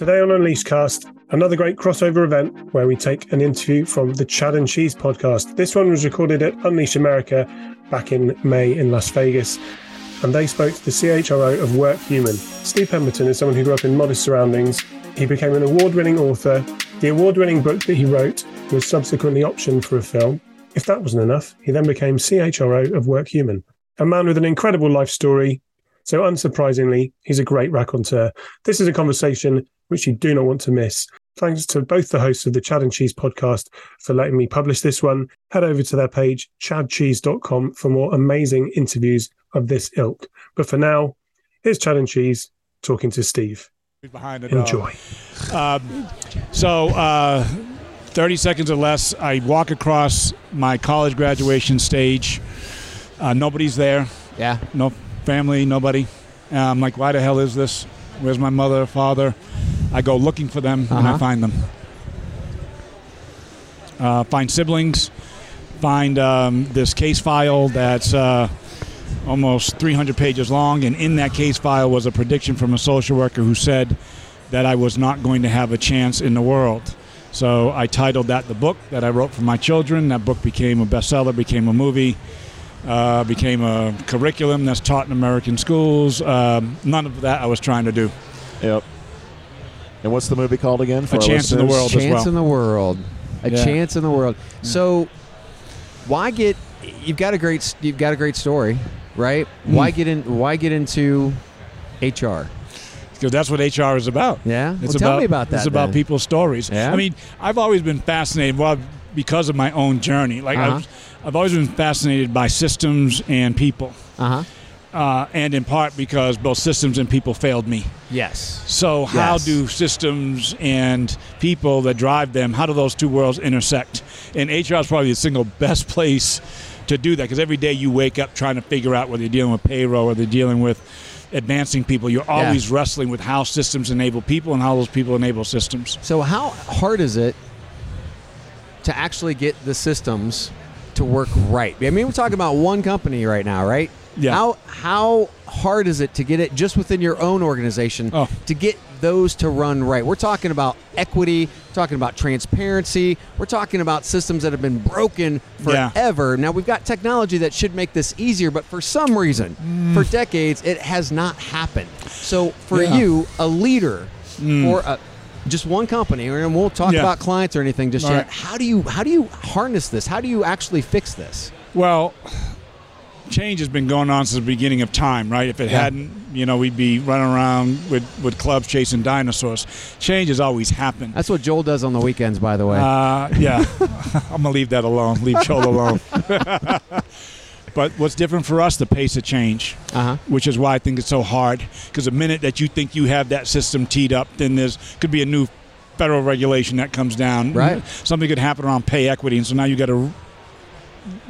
Today on Unleashed Cast, another great crossover event where we take an interview from the Chad and Cheese podcast. This one was recorded at Unleash America back in May in Las Vegas, and they spoke to the CHRO of Workhuman. Steve Pemberton is someone who grew up in modest surroundings. He became an award winning author. The award winning book that he wrote was subsequently optioned for a film. If that wasn't enough, he then became CHRO of Workhuman, a man with an incredible life story. So, unsurprisingly, he's a great raconteur. This is a conversation which you do not want to miss. Thanks to both the hosts of the Chad and Cheese podcast for letting me publish this one. Head over to their page, chadcheese.com, for more amazing interviews of this ilk. But for now, here's Chad and Cheese talking to Steve. Behind it, Enjoy. Um, so, uh, 30 seconds or less, I walk across my college graduation stage. Uh, nobody's there. Yeah. No family, nobody. Uh, I'm like, why the hell is this? Where's my mother, father? I go looking for them and I Uh-huh. find them. Uh, find siblings, find um, this case file that's uh, almost 300 pages long, and in that case file was a prediction from a social worker who said that I was not going to have a chance in the world. So I titled that the book that I wrote for my children. That book became a bestseller, became a movie, uh, became a curriculum that's taught in American schools. Um, none of that I was trying to do. Yep. And what's the movie called again? For A our Chance in the? World. as Chance well. in the world. A Yeah. chance in the world. So, why get? You've got a great. You've got a great story, right? Mm. Why get in? Why get into HR? because that's what HR is about. Yeah. It's well, tell about, me about that. It's about then. people's stories. Yeah? I mean, I've always been fascinated, well, because of my own journey. Like, Uh-huh. I've, I've always been fascinated by systems and people, Uh huh. Uh, and in part because both systems and people failed me. Yes. So, how Yes. do systems and people that drive them, how do those two worlds intersect? And HR is probably the single best place to do that because every day you wake up trying to figure out whether you're dealing with payroll or they're dealing with advancing people. You're always wrestling with how systems enable people and how those people enable systems. So, how hard is it to actually get the systems to work right? I mean, we're talking about one company right now, right? Yeah. How how hard is it to get it just within your own organization Oh. to get those to run right? We're talking about equity, talking about transparency, we're talking about systems that have been broken Yeah. forever. Now we've got technology that should make this easier, but for some reason, mm. for decades, it has not happened. So for Yeah. you, a leader mm. or a, just one company, and we'll talk Yeah. about clients or anything just All yet. right. How do you how do you harness this? How do you actually fix this? Well, change has been going on since the beginning of time, right? If it Yeah. hadn't, you know, we'd be running around with, with clubs chasing dinosaurs. Change has always happened. That's what Joel does on the weekends, by the way. Uh, yeah, I'm gonna leave that alone. Leave Joel alone. but what's different for us, the pace of change, Uh huh. which is why I think it's so hard. Because the minute that you think you have that system teed up, then there's could be a new federal regulation that comes down. Right. Something could happen around pay equity, and so now you got to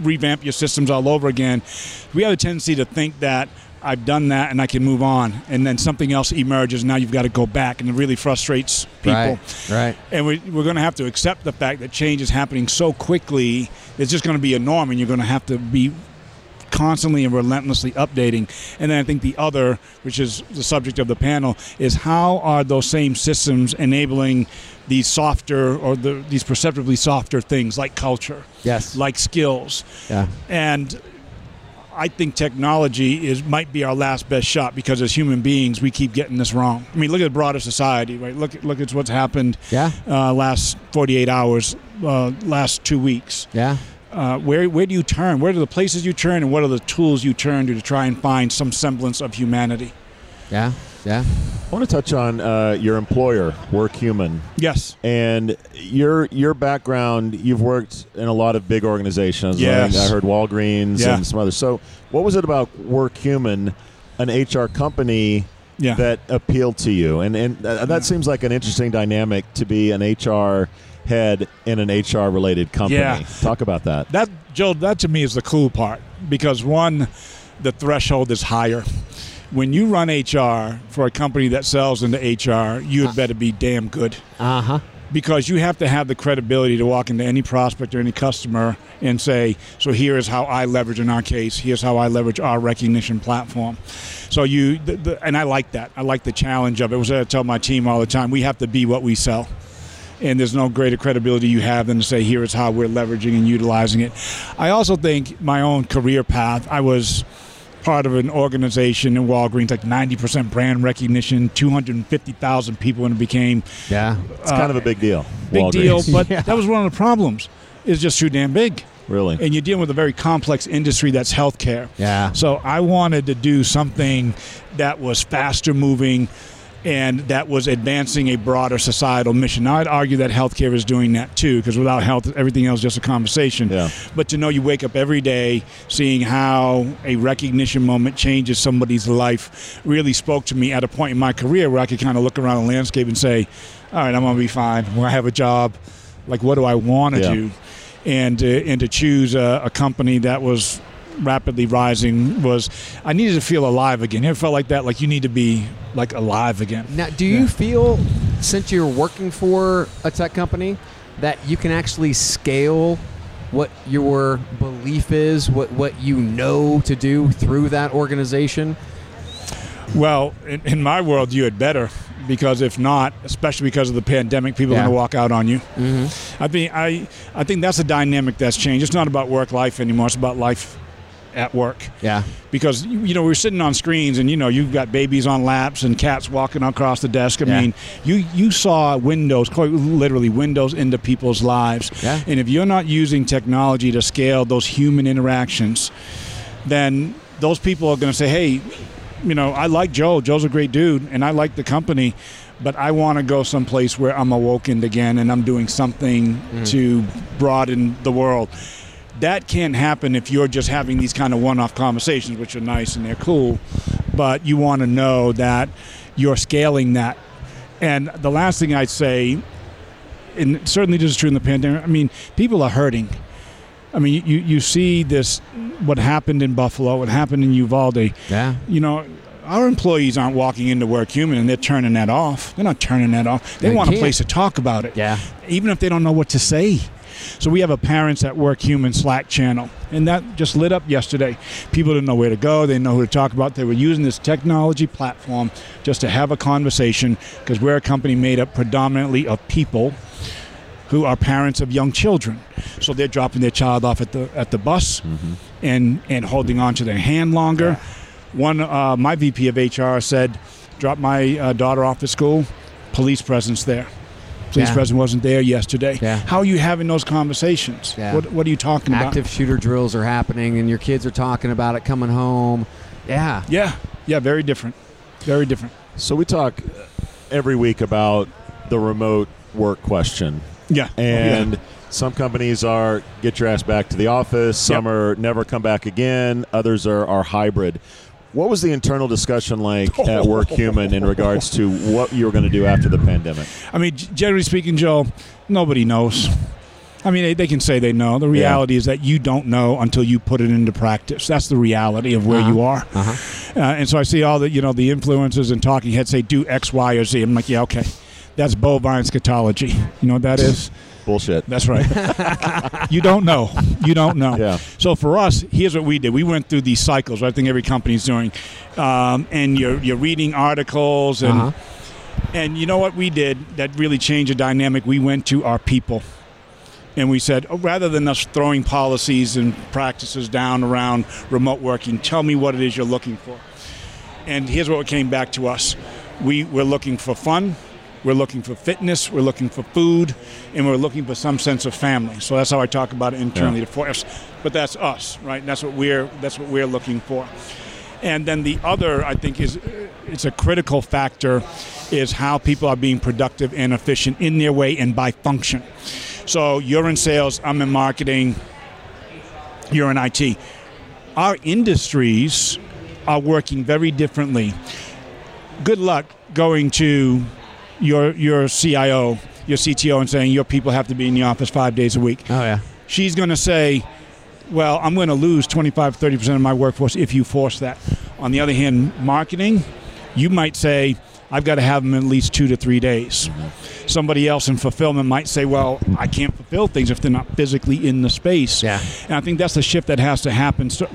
revamp your systems all over again. We have a tendency to think that. I've done that and I can move on, and then something else emerges. Now you've got to go back, and it really frustrates people Right. Right. and we, we're going to have to accept the fact that change is happening so quickly it's just going to be a norm and you're going to have to be constantly and relentlessly updating and then i think the other which is the subject of the panel is how are those same systems enabling these softer or the, these perceptibly softer things like culture Yes. like skills yeah. and I think technology is might be our last best shot because as human beings we keep getting this wrong. I mean, look at the broader society, right? Look at look at what's happened Yeah. uh, last 48 hours, uh, last two weeks. Yeah. Uh, where where do you turn? Where are the places you turn, and what are the tools you turn to to try and find some semblance of humanity? Yeah. Yeah. I want to touch on uh, your employer, Workhuman, Yes. and your your background. You've worked in a lot of big organizations. I Yes. think I heard Walgreens Yeah. and some others. So, what was it about Workhuman, an HR company? Yeah. that appealed to you, and and uh, that seems like an interesting dynamic to be an HR head in an HR related company. Yeah. Talk about that. That Joe, that to me is the cool part because one, the threshold is higher. When you run HR for a company that sells into HR, you had better be damn good. Uh huh. because you have to have the credibility to walk into any prospect or any customer and say, "So here is how I leverage in our case. Here's how I leverage our recognition platform." So you, the, the, and I like that. I like the challenge of it. Was I tell my team all the time, we have to be what we sell. And there's no greater credibility you have than to say, here is how we're leveraging and utilizing it. I also think my own career path, I was part of an organization in Walgreens, like 90% brand recognition, 250,000 people and it became Yeah. It's kind of a big deal. Uh, big Walgreens. deal. But Yeah. that was one of the problems. It's just too damn big. Really? And you're dealing with a very complex industry that's healthcare. Yeah. So I wanted to do something that was faster moving and that was advancing a broader societal mission. Now, I'd argue that healthcare is doing that too, because without health, everything else is just a conversation. Yeah. But to know you wake up every day seeing how a recognition moment changes somebody's life really spoke to me at a point in my career where I could kind of look around the landscape and say, all right, I'm going to be fine. When I have a job, like, what do I want to Yeah. do? And, uh, and to choose a, a company that was rapidly rising was I needed to feel alive again. It felt like that? Like you need to be like alive again. Now, do you feel, since you're working for a tech company, that you can actually scale what your belief is, what what you know to do through that organization? Well, in, in my world, you had better because if not, especially because of the pandemic, people Yeah. are going to walk out on you. Mm-hmm. I think I I think that's a dynamic that's changed. It's not about work life anymore. It's about life at work Yeah. because you you know we're sitting on screens and you know you've got babies on laps and cats walking across the desk. I Yeah. mean, you you saw windows, quite literally windows into people's lives. Yeah. And if you're not using technology to scale those human interactions, then those people are going to say, "Hey, you know, I like Joe. Joe's a great dude, and I like the company." But I want to go someplace where I'm awokened again and I'm doing something mm. to broaden the world that can't happen if you're just having these kind of one-off conversations which are nice and they're cool but you want to know that you're scaling that and the last thing i'd say and certainly this is true in the pandemic i mean people are hurting i mean you, you see this what happened in buffalo what happened in uvalde Yeah. you know our employees aren't walking into Workhuman and they're turning that off they're not turning that off they They want a can't. place to talk about it Yeah. even if they don't know what to say. So we have a Parents at Workhuman Slack channel, and that just lit up yesterday. People didn't know where to go, they didn't know who to talk about. They were using this technology platform just to have a conversation because we're a company made up predominantly of people who are parents of young children. So they're dropping their child off at the at the bus and and holding on to their hand longer. One, uh, my VP of HR said, "Drop my uh, daughter off at school. Police presence there. Police Yeah. presence wasn't there yesterday. Yeah. How are you having those conversations? Yeah. What What are you talking about? Active shooter drills are happening, and your kids are talking about it coming home. Yeah. Yeah, yeah, very different, very different. So we talk every week about the remote work question, Yeah, oh, and some companies are get your ass back to the office. Some Yep. are never come back again. Others are, are hybrid. What was the internal discussion like at Workhuman in regards to what you were going to do after the pandemic? I mean, generally speaking, Joe, nobody knows. I mean, they, they can say they know. The reality is that you don't know until you put it into practice. That's the reality of where Uh-huh. you are. Uh-huh. Uh, and so I see all the you know the influencers and talking heads say do X, Y, or Z. I'm like, yeah, okay, that's bovine scatology. You know what that is? Bullshit. That's right. you don't know. You don't know. Yeah. So for us, here's what we did. We went through these cycles. I think every company's doing, um, and you're you're reading articles and. Uh-huh. And you know what we did that really changed the dynamic? We went to our people and we said, oh, rather than us throwing policies and practices down around remote working, tell me what it is you're looking for. And here's what came back to us we, we're looking for fun, we're looking for fitness, we're looking for food, and we're looking for some sense of family. So that's how I talk about it internally Yeah. to force. But that's us, right? That's what we're that's what we're looking for. And then the other, I think, is uh, it's a critical factor, is how people are being productive and efficient in their way and by function. So you're in sales, I'm in marketing, you're in IT. Our industries are working very differently. Good luck going to your your CIO, your CTO, and saying your people have to be in the office five days a week Oh yeah. she's going to say, well, I'm going to lose 25, 30% of my workforce if you force that. On the other hand, marketing, you might say, I've got to have them in at least two to three days. Mm-hmm. Somebody else in fulfillment might say, well, I can't fulfill things if they're not physically in the space. Yeah. And I think that's the shift that has to happen. Start,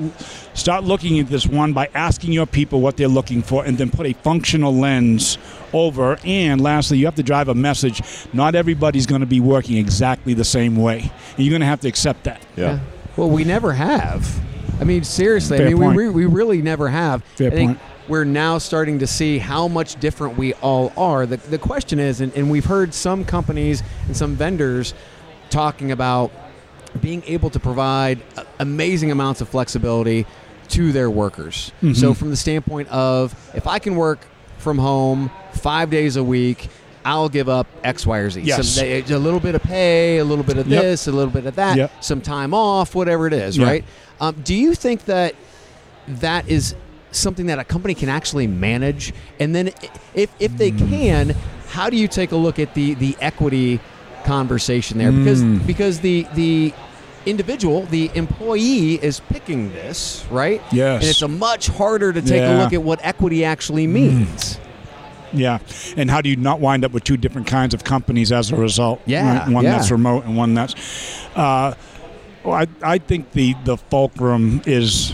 start looking at this one by asking your people what they're looking for and then put a functional lens over. And lastly, you have to drive a message. Not everybody's going to be working exactly the same way. And you're going to have to accept that. Yeah. Well, we never have. I mean, seriously. Fair I mean, point. we, we we really never have. Fair I think point. we're now starting to see how much different we all are. The, the question is, and, and we've heard some companies and some vendors talking about being able to provide amazing amounts of flexibility to their workers. Mm-hmm. So, from the standpoint of if I can work from home five days a week, I'll give up X, Y, or Z. Yes. Some, a little bit of pay, a little bit of Yep. this, a little bit of that, Yep. some time off, whatever it is, Yeah. right? Um, do you think that that is something that a company can actually manage? And then, if if they Hmm. can, how do you take a look at the the equity conversation there? Because Hmm. because the the individual, the employee, is picking this, right? Yes. And it's a much harder to take a look at what equity actually means. Yeah, and how do you not wind up with two different kinds of companies as a result? Yeah, right? one yeah. that's remote and one that's. Uh, well, I I think the the fulcrum is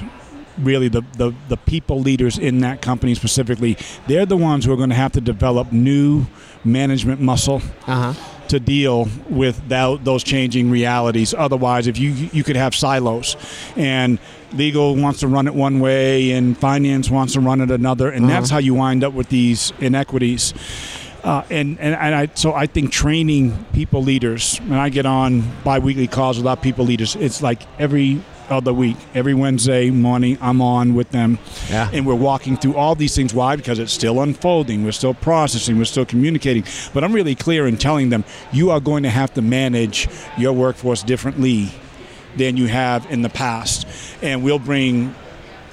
really the, the the people leaders in that company specifically. They're the ones who are going to have to develop new management muscle Uh huh. to deal with that, those changing realities. Otherwise, if you you could have silos, and legal wants to run it one way, and finance wants to run it another, and Uh-huh. that's how you wind up with these inequities. Uh, and, and and I so I think training people leaders. When I get on biweekly calls with our people leaders, it's like every other week, every Wednesday morning, I'm on with them Yeah. and we're walking through all these things. Why? Because it's still unfolding. We're still processing. We're still communicating. But I'm really clear in telling them you are going to have to manage your workforce differently than you have in the past. And we'll bring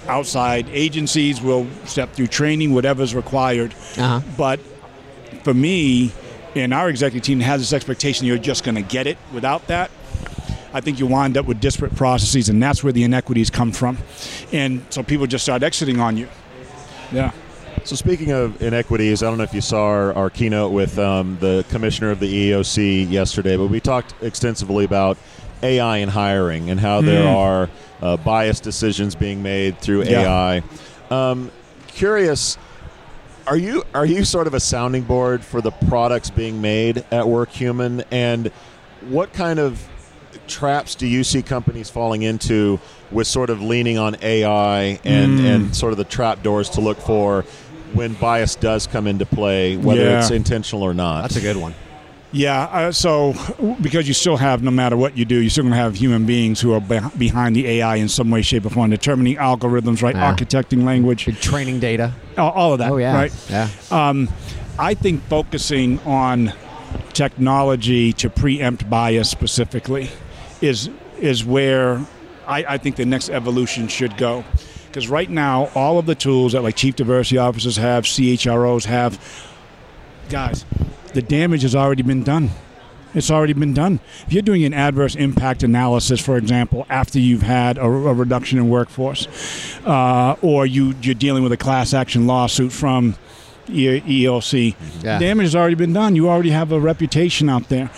outside agencies. We'll step through training, whatever's required. Uh huh. But for me and our executive team has this expectation you're just going to get it without that. I think you wind up with disparate processes, and that's where the inequities come from. And so people just start exiting on you. Yeah. So speaking of inequities, I don't know if you saw our, our keynote with um, the commissioner of the EEOC yesterday, but we talked extensively about AI and hiring and how there Mm. are uh, biased decisions being made through Yeah. AI. Um, curious, are you are you sort of a sounding board for the products being made at Workhuman, and what kind of traps do you see companies falling into with sort of leaning on AI and, Mm. and sort of the trap doors to look for when bias does come into play, whether Yeah. it's intentional or not? That's a good one. Yeah, uh, so because you still have, no matter what you do, you're still going to have human beings who are beh behind the AI in some way, shape, or form, determining algorithms, right? Yeah. Architecting language, Big training data. all, all of that, Oh yeah. right? Yeah. Um, I think focusing on technology to preempt bias specifically is is where I, I think the next evolution should go. Because right now, all of the tools that like chief diversity officers have, CHROs have, guys, the damage has already been done. It's already been done. If you're doing an adverse impact analysis, for example, after you've had a, a reduction in workforce, uh, or you, you're dealing with a class action lawsuit from E- EEOC, Yeah. damage has already been done. You already have a reputation out there.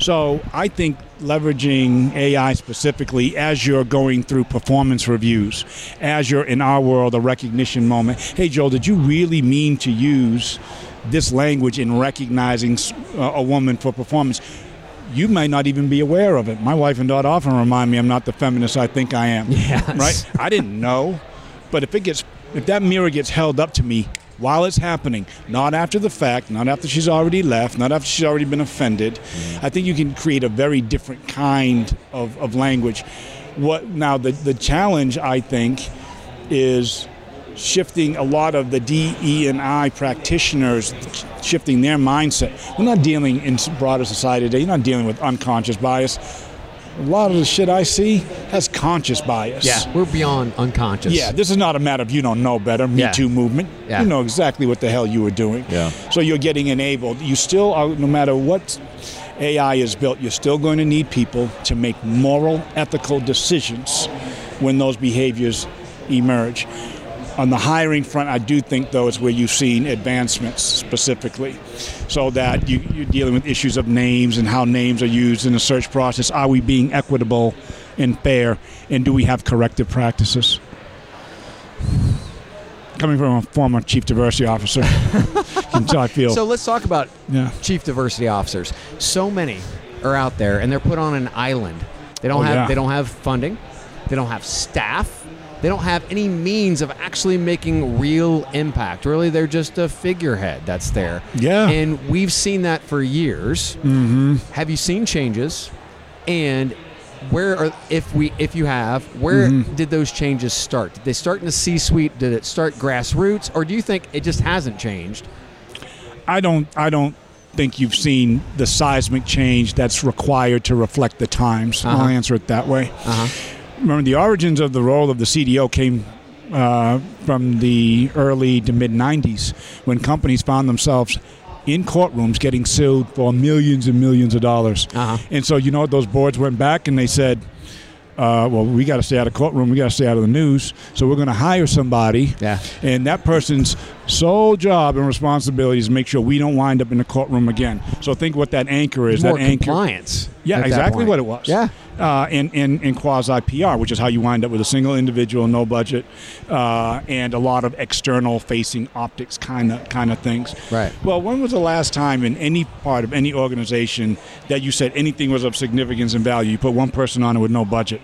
So I think leveraging AI specifically as you're going through performance reviews, as you're in our world, a recognition moment. Hey, Joel, did you really mean to use this language in recognizing a woman for performance? You might not even be aware of it. My wife and daughter often remind me I'm not the feminist I think I am. Yes. Right? I didn't know. But if it gets if that mirror gets held up to me while it's happening, not after the fact, not after she's already left, not after she's already been offended, I think you can create a very different kind of, of language. What now the, the challenge I think is shifting a lot of the DE and I practitioners shifting their mindset. We're not dealing in broader society today. You're not dealing with unconscious bias. A lot of the shit I see has conscious bias. Yeah. We're beyond unconscious. Yeah, this is not a matter of you don't know better, Me Yeah. Too movement. Yeah. You know exactly what the hell you were doing. Yeah. So you're getting enabled. You still are, no matter what AI is built, you're still going to need people to make moral, ethical decisions when those behaviors emerge. On the hiring front, I do think, though, it's where you've seen advancements specifically, so that you, you're dealing with issues of names and how names are used in the search process. Are we being equitable and fair, and do we have corrective practices? Coming from a former chief diversity officer, until I feel So let's talk about yeah. chief diversity officers. So many are out there, and they're put on an island. They don't Oh, have yeah. they don't have funding. They don't have staff. They don't have any means of actually making real impact. Really, they're just a figurehead that's there. Yeah. And we've seen that for years. Mm-hmm. Have you seen changes? And where are if we if you have where Mm-hmm. did those changes start? Did they start in the C-suite? Did it start grassroots, or do you think it just hasn't changed? I don't I don't think you've seen the seismic change that's required to reflect the times. Uh-huh. I'll answer it that way. Uh-huh. Remember, the origins of the role of the CDO came uh, from the early to mid 90s when companies found themselves in courtrooms getting sued for millions and millions of dollars. Uh-huh. And so, you know what? Those boards went back and they said, uh, well, we got to stay out of courtroom. We got to stay out of the news. So we're going to hire somebody. Yeah. And that person's sole job and responsibility is make sure we don't wind up in the courtroom again. So think what that anchor is. More that anchor. compliance. Yeah, exactly what it was. Yeah. Uh, in, in, in quasi PR, which is how you wind up with a single individual, no budget, uh, and a lot of external facing optics kind of kind of things. Right. Well, when was the last time in any part of any organization that you said anything was of significance and value? You put one person on it with no budget.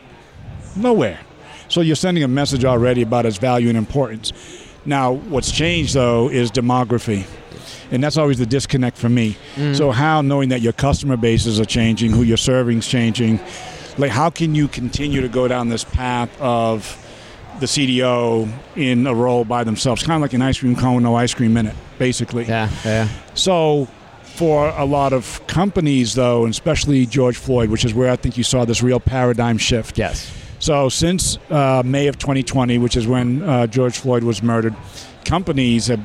Nowhere. So you're sending a message already about its value and importance. Now, what's changed though is demography. And that's always the disconnect for me. So how knowing that your customer bases are changing, who you're serving is changing, like how can you continue to go down this path of the CDO in a role by themselves, kind of like an ice cream cone, no ice cream in it, basically. Yeah. Yeah. So, for a lot of companies, though, and especially George Floyd, which is where I think you saw this real paradigm shift. Yes. So, since uh, May of 2020, which is when uh, George Floyd was murdered, companies have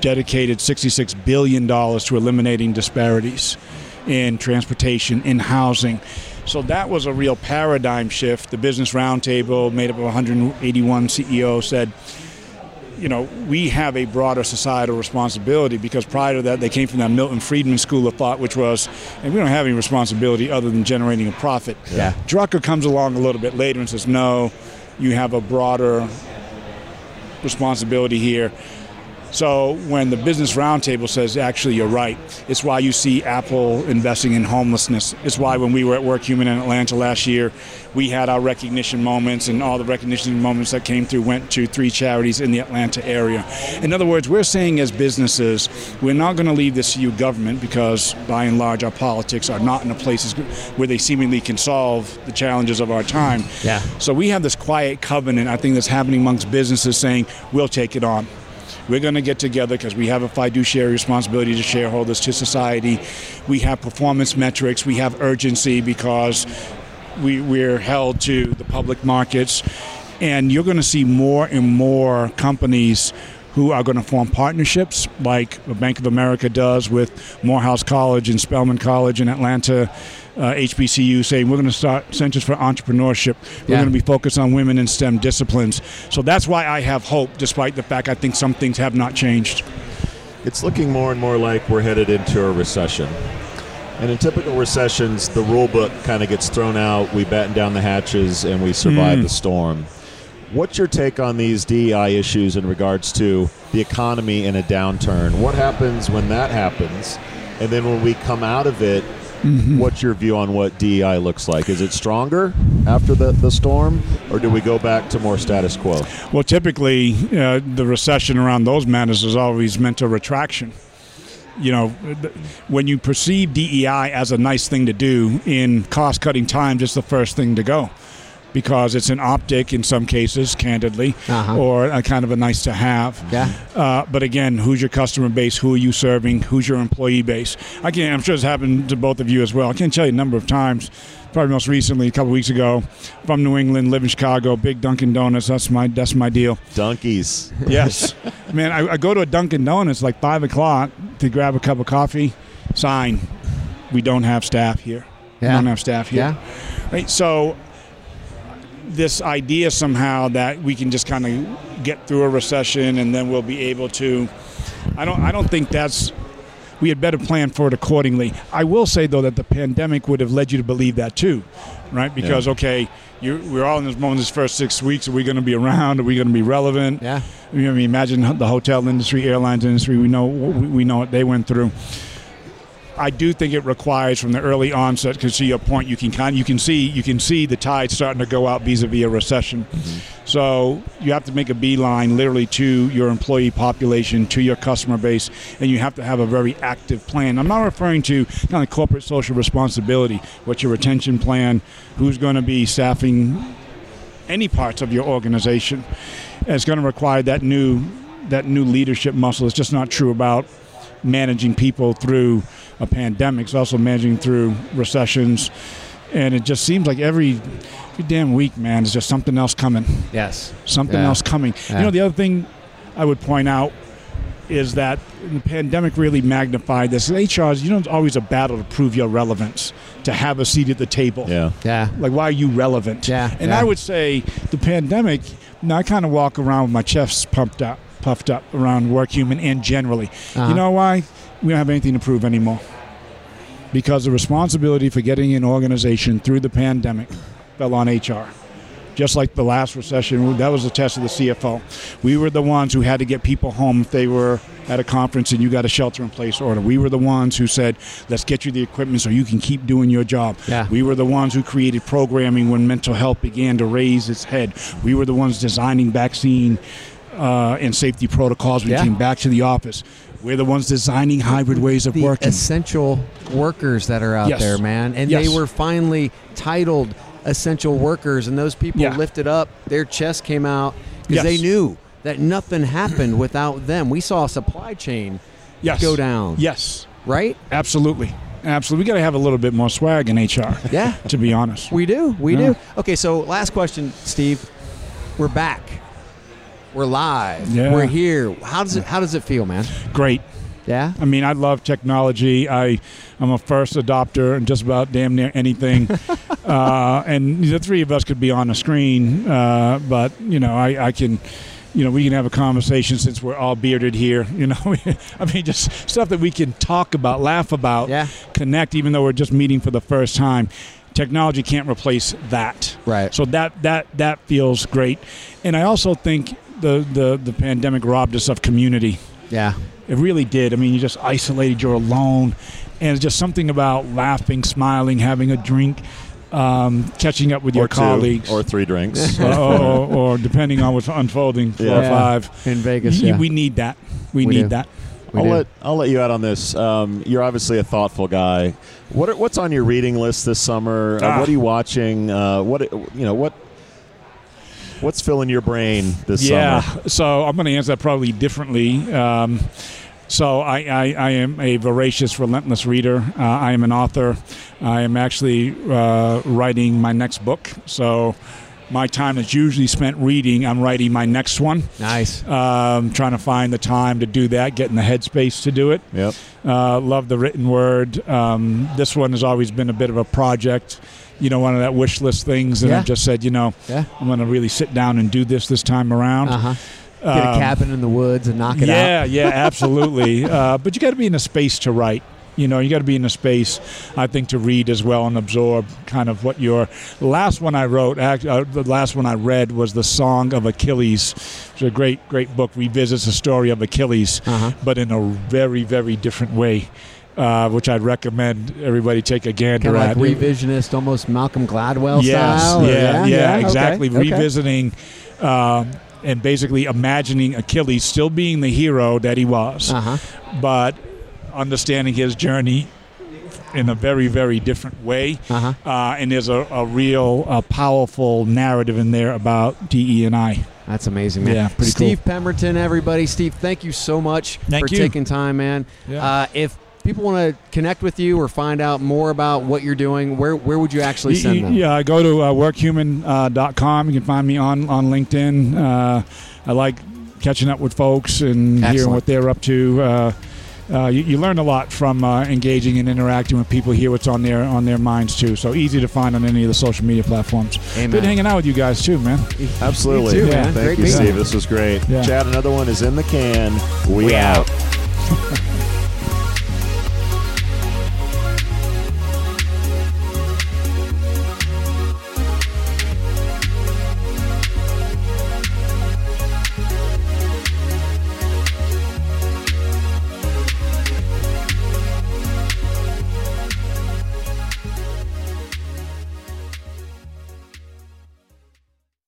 dedicated $66 billion to eliminating disparities in transportation, in housing. So that was a real paradigm shift. The Business Roundtable, made up of 181 CEOs, said, you know, we have a broader societal responsibility because prior to that, they came from that Milton Friedman school of thought, which was, and we don't have any responsibility other than generating a profit. Yeah. Drucker comes along a little bit later and says, no, you have a broader responsibility here. So when the Business Roundtable says, actually, you're right, it's why you see Apple investing in homelessness. It's why when we were at Workhuman in Atlanta last year, we had our recognition moments, and all the recognition moments that came through went to three charities in the Atlanta area. In other words, we're saying as businesses, we're not going to leave this to you government because by and large our politics are not in the places where they seemingly can solve the challenges of our time. Yeah. So we have this quiet covenant, I think, that's happening amongst businesses saying, we'll take it on. We're going to get together because we have a fiduciary responsibility to shareholders, to society. We have performance metrics. We have urgency because we, we're held to the public markets. And you're going to see more and more companies who are going to form partnerships like Bank of America does with Morehouse College and Spelman College in Atlanta, uh, HBCU, saying we're going to start Centers for Entrepreneurship. We're Yeah. going to be focused on women in STEM disciplines. So that's why I have hope, despite the fact I think some things have not changed. It's looking more and more like we're headed into a recession. And in typical recessions, the rule book kind of gets thrown out, we batten down the hatches, and we survive the storm. What's your take on these DEI issues in regards to the economy in a downturn? What happens when that happens? And then when we come out of it, what's your view on what DEI looks like? Is it stronger after the, the storm, or do we go back to more status quo? Well, typically, uh, the recession around those matters is always meant a retraction. You know, when you perceive DEI as a nice thing to do in cost cutting times, it's the first thing to go because it's an optic in some cases, candidly, Uh-huh. or a kind of a nice to have. Yeah. Uh, but again, who's your customer base? Who are you serving? Who's your employee base? I can I'm sure it's happened to both of you as well. I can't tell you a number of times. Probably most recently, a couple weeks ago, from New England, live in Chicago, big Dunkin' Donuts. That's my that's my deal. Donkeys. Yes, man. I, I go to a Dunkin' Donuts like five o'clock to grab a cup of coffee. Sign: We don't have staff here. We Yeah. don't have staff here. Yeah. Right. So this idea somehow that we can just kind of get through a recession and then we'll be able to. I don't. I don't think that's. We had better plan for it accordingly. I will say though that the pandemic would have led you to believe that too, right? Because okay, you, we're all in this moment. This first six weeks, are we going to be around? Are we going to be relevant? Yeah. You know, I mean, imagine the hotel industry, airlines industry. We know we know what they went through. I do think it requires from the early onset because to your point, you can kind you can see you can see the tide starting to go out vis-a-vis a recession. Mm-hmm. So you have to make a beeline literally to your employee population, to your customer base, and you have to have a very active plan. I'm not referring to kind of corporate social responsibility. What's your retention plan? Who's going to be staffing any parts of your organization? It's going to require that new that new leadership muscle. It's just not true about managing people through a pandemic. It's also managing through recessions, and it just seems like every every damn week, man, is just something else coming. Yes. Something Yeah. else coming. Yeah. You know, the other thing I would point out is that the pandemic really magnified this. HR is, you know, it's always a battle to prove your relevance, to have a seat at the table. Yeah. Yeah. Like, why are you relevant? Yeah, And yeah. I would say the pandemic, now I kind of walk around with my chest pumped up, puffed up around Workhuman and generally. Uh-huh. You know why? We don't have anything to prove anymore. Because the responsibility for getting an organization through the pandemic fell on HR. Just like the last recession, that was the test of the CFO. We were the ones who had to get people home if they were at a conference and you got a shelter in place order. We were the ones who said, let's get you the equipment so you can keep doing your job. Yeah. We were the ones who created programming when mental health began to raise its head. We were the ones designing vaccine uh, and safety protocols when Yeah. we came back to the office. We're the ones designing hybrid ways of the working. essential workers that are out Yes. there, man. And Yes. they were finally titled essential workers, and those people Yeah. lifted up, their chest came out because Yes. they knew that nothing happened without them. We saw a supply chain yes. go down, Yes, right? absolutely. Absolutely. We got to have a little bit more swag in HR, Yeah, to be honest. we do. We Yeah. do. Okay, so last question, Steve. We're back. We're live. Yeah. We're here. How does it How does it feel, man? Great. Yeah. I mean, I love technology. I, I'm a first adopter in just about damn near anything. uh, and the three of us could be on a screen, uh, but you know, I, I can, you know, we can have a conversation since we're all bearded here. You know, I mean, just stuff that we can talk about, laugh about, Yeah. connect, even though we're just meeting for the first time. Technology can't replace that. Right. So that that that feels great, and I also think the the the pandemic robbed us of community. Yeah. It really did. I mean, you just isolated, you're alone. And it's just something about laughing, smiling, having a drink, um, catching up with your two, colleagues. or three drinks. or, or, or depending on what's unfolding, four Yeah. or five. In Vegas. Y- Yeah. We need that. We, We need do. that. We I'll do. let I'll let you out on this. Um, you're obviously a thoughtful guy. What are, what's on your reading list this summer? Uh, Ah. what are you watching? Uh, what you know what what's filling your brain this yeah. summer? So I'm going to answer that probably differently. Um, so I, I, I am a voracious, relentless reader. Uh, I am an author. I am actually uh, writing my next book. So my time is usually spent reading. I'm writing my next one. Nice. Um, trying to find the time to do that, getting the headspace to do it. Yep. Uh, love the written word. Um, this one has always been a bit of a project. You know, one of that wish list things, and Yeah. I've just said, you know, Yeah. I'm going to really sit down and do this this time around. Uh huh. Get a Um, cabin in the woods and knock it yeah, out. Yeah, yeah, absolutely. uh, but you got to be in a space to write. You know, you got to be in a space, I think, to read as well and absorb kind of what your. Last one I wrote, act, uh, the last one I read was the Song of Achilles. It's a great, great book. Revisits the story of Achilles, Uh-huh. but in a very, very different way. Uh, which I'd recommend everybody take a gander Kind of at. like revisionist, almost Malcolm Gladwell yes, style. or- yeah, yeah, okay, exactly. okay. Revisiting um, and basically imagining Achilles still being the hero that he was, Uh-huh. but understanding his journey in a very, very different way. Uh-huh. Uh, and there's a, a real uh, powerful narrative in there about DE and I. That's amazing, man. Yeah, pretty Steve Pemberton, everybody. Steve, thank you so much Thank for you. taking time, man. Yeah. Uh, if people want to connect with you or find out more about what you're doing, where where would you actually send them? Yeah, go to uh, workhuman.com. You can find me on, on LinkedIn. Uh, I like catching up with folks and hearing what they're up to. Uh, you, you learn a lot from uh, engaging and interacting with people. Hear what's on their on their minds too. So easy to find on any of the social media platforms. Amen. Good hanging out with you guys too, man. Absolutely. Me too, man. Thank Great you, Steve. you. This was great. Yeah. Chad, another one is in the can. We, We out. out.